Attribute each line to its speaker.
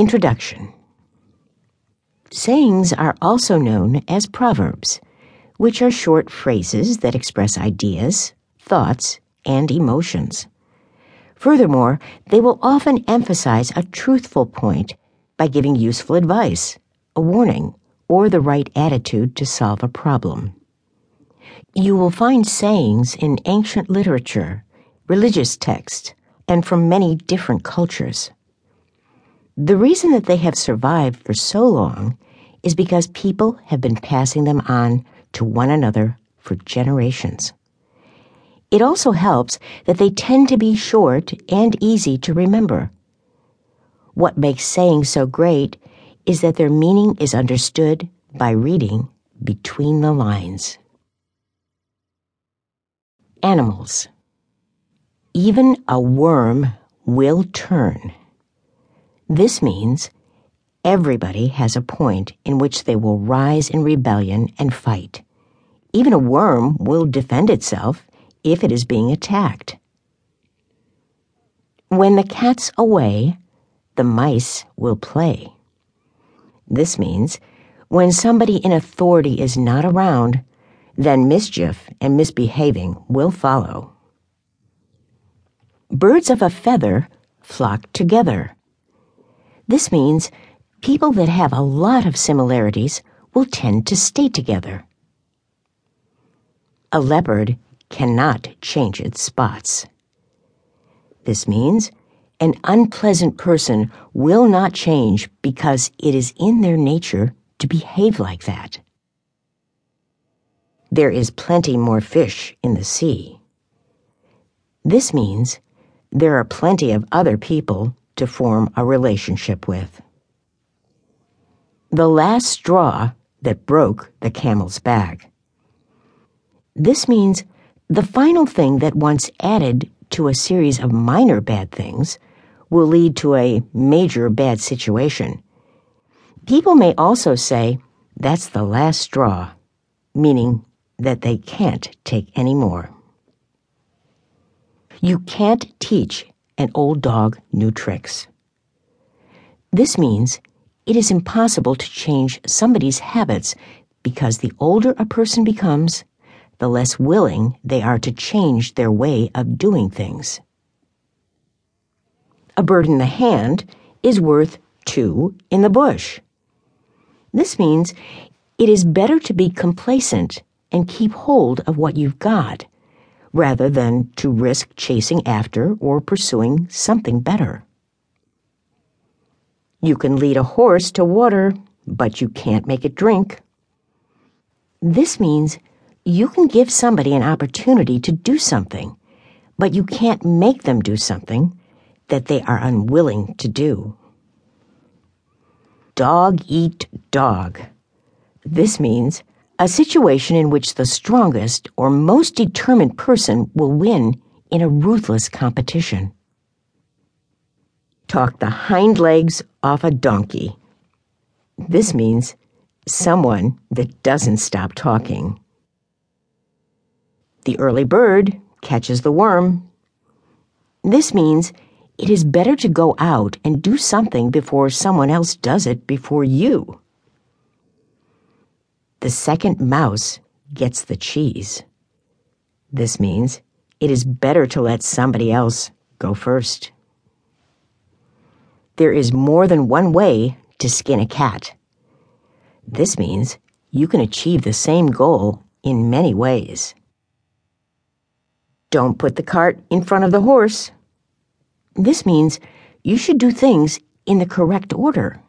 Speaker 1: Introduction Sayings are also known as proverbs, which are short phrases that express ideas, thoughts, and emotions. Furthermore, they will often emphasize a truthful point by giving useful advice, a warning, or the right attitude to solve a problem. You will find sayings in ancient literature, religious texts, and from many different cultures. The reason that they have survived for so long is because people have been passing them on to one another for generations. It also helps that they tend to be short and easy to remember. What makes sayings so great is that their meaning is understood by reading between the lines. Animals. Even a worm will turn. This means everybody has a point in which they will rise in rebellion and fight. Even a worm will defend itself if it is being attacked. When the cat's away, the mice will play. This means when somebody in authority is not around, then mischief and misbehaving will follow. Birds of a feather flock together. This means people that have a lot of similarities will tend to stay together. A leopard cannot change its spots. This means an unpleasant person will not change because it is in their nature to behave like that. There is plenty more fish in the sea. This means there are plenty of other people to form a relationship with. The last straw that broke the camel's back. This means the final thing that once added to a series of minor bad things will lead to a major bad situation. People may also say, that's the last straw, meaning that they can't take any more. You can't teach an old dog new tricks. This means it is impossible to change somebody's habits because the older a person becomes, the less willing they are to change their way of doing things. A bird in the hand is worth two in the bush. This means it is better to be complacent and keep hold of what you've got rather than to risk chasing after or pursuing something better. You can lead a horse to water, but you can't make it drink. This means you can give somebody an opportunity to do something, but you can't make them do something that they are unwilling to do. Dog eat dog. This means a situation in which the strongest or most determined person will win in a ruthless competition. Talk the hind legs off a donkey. This means someone that doesn't stop talking. The early bird catches the worm. This means it is better to go out and do something before someone else does it before you the second mouse gets the cheese. This means it is better to let somebody else go first. There is more than one way to skin a cat. This means you can achieve the same goal in many ways. Don't put the cart in front of the horse. This means you should do things in the correct order.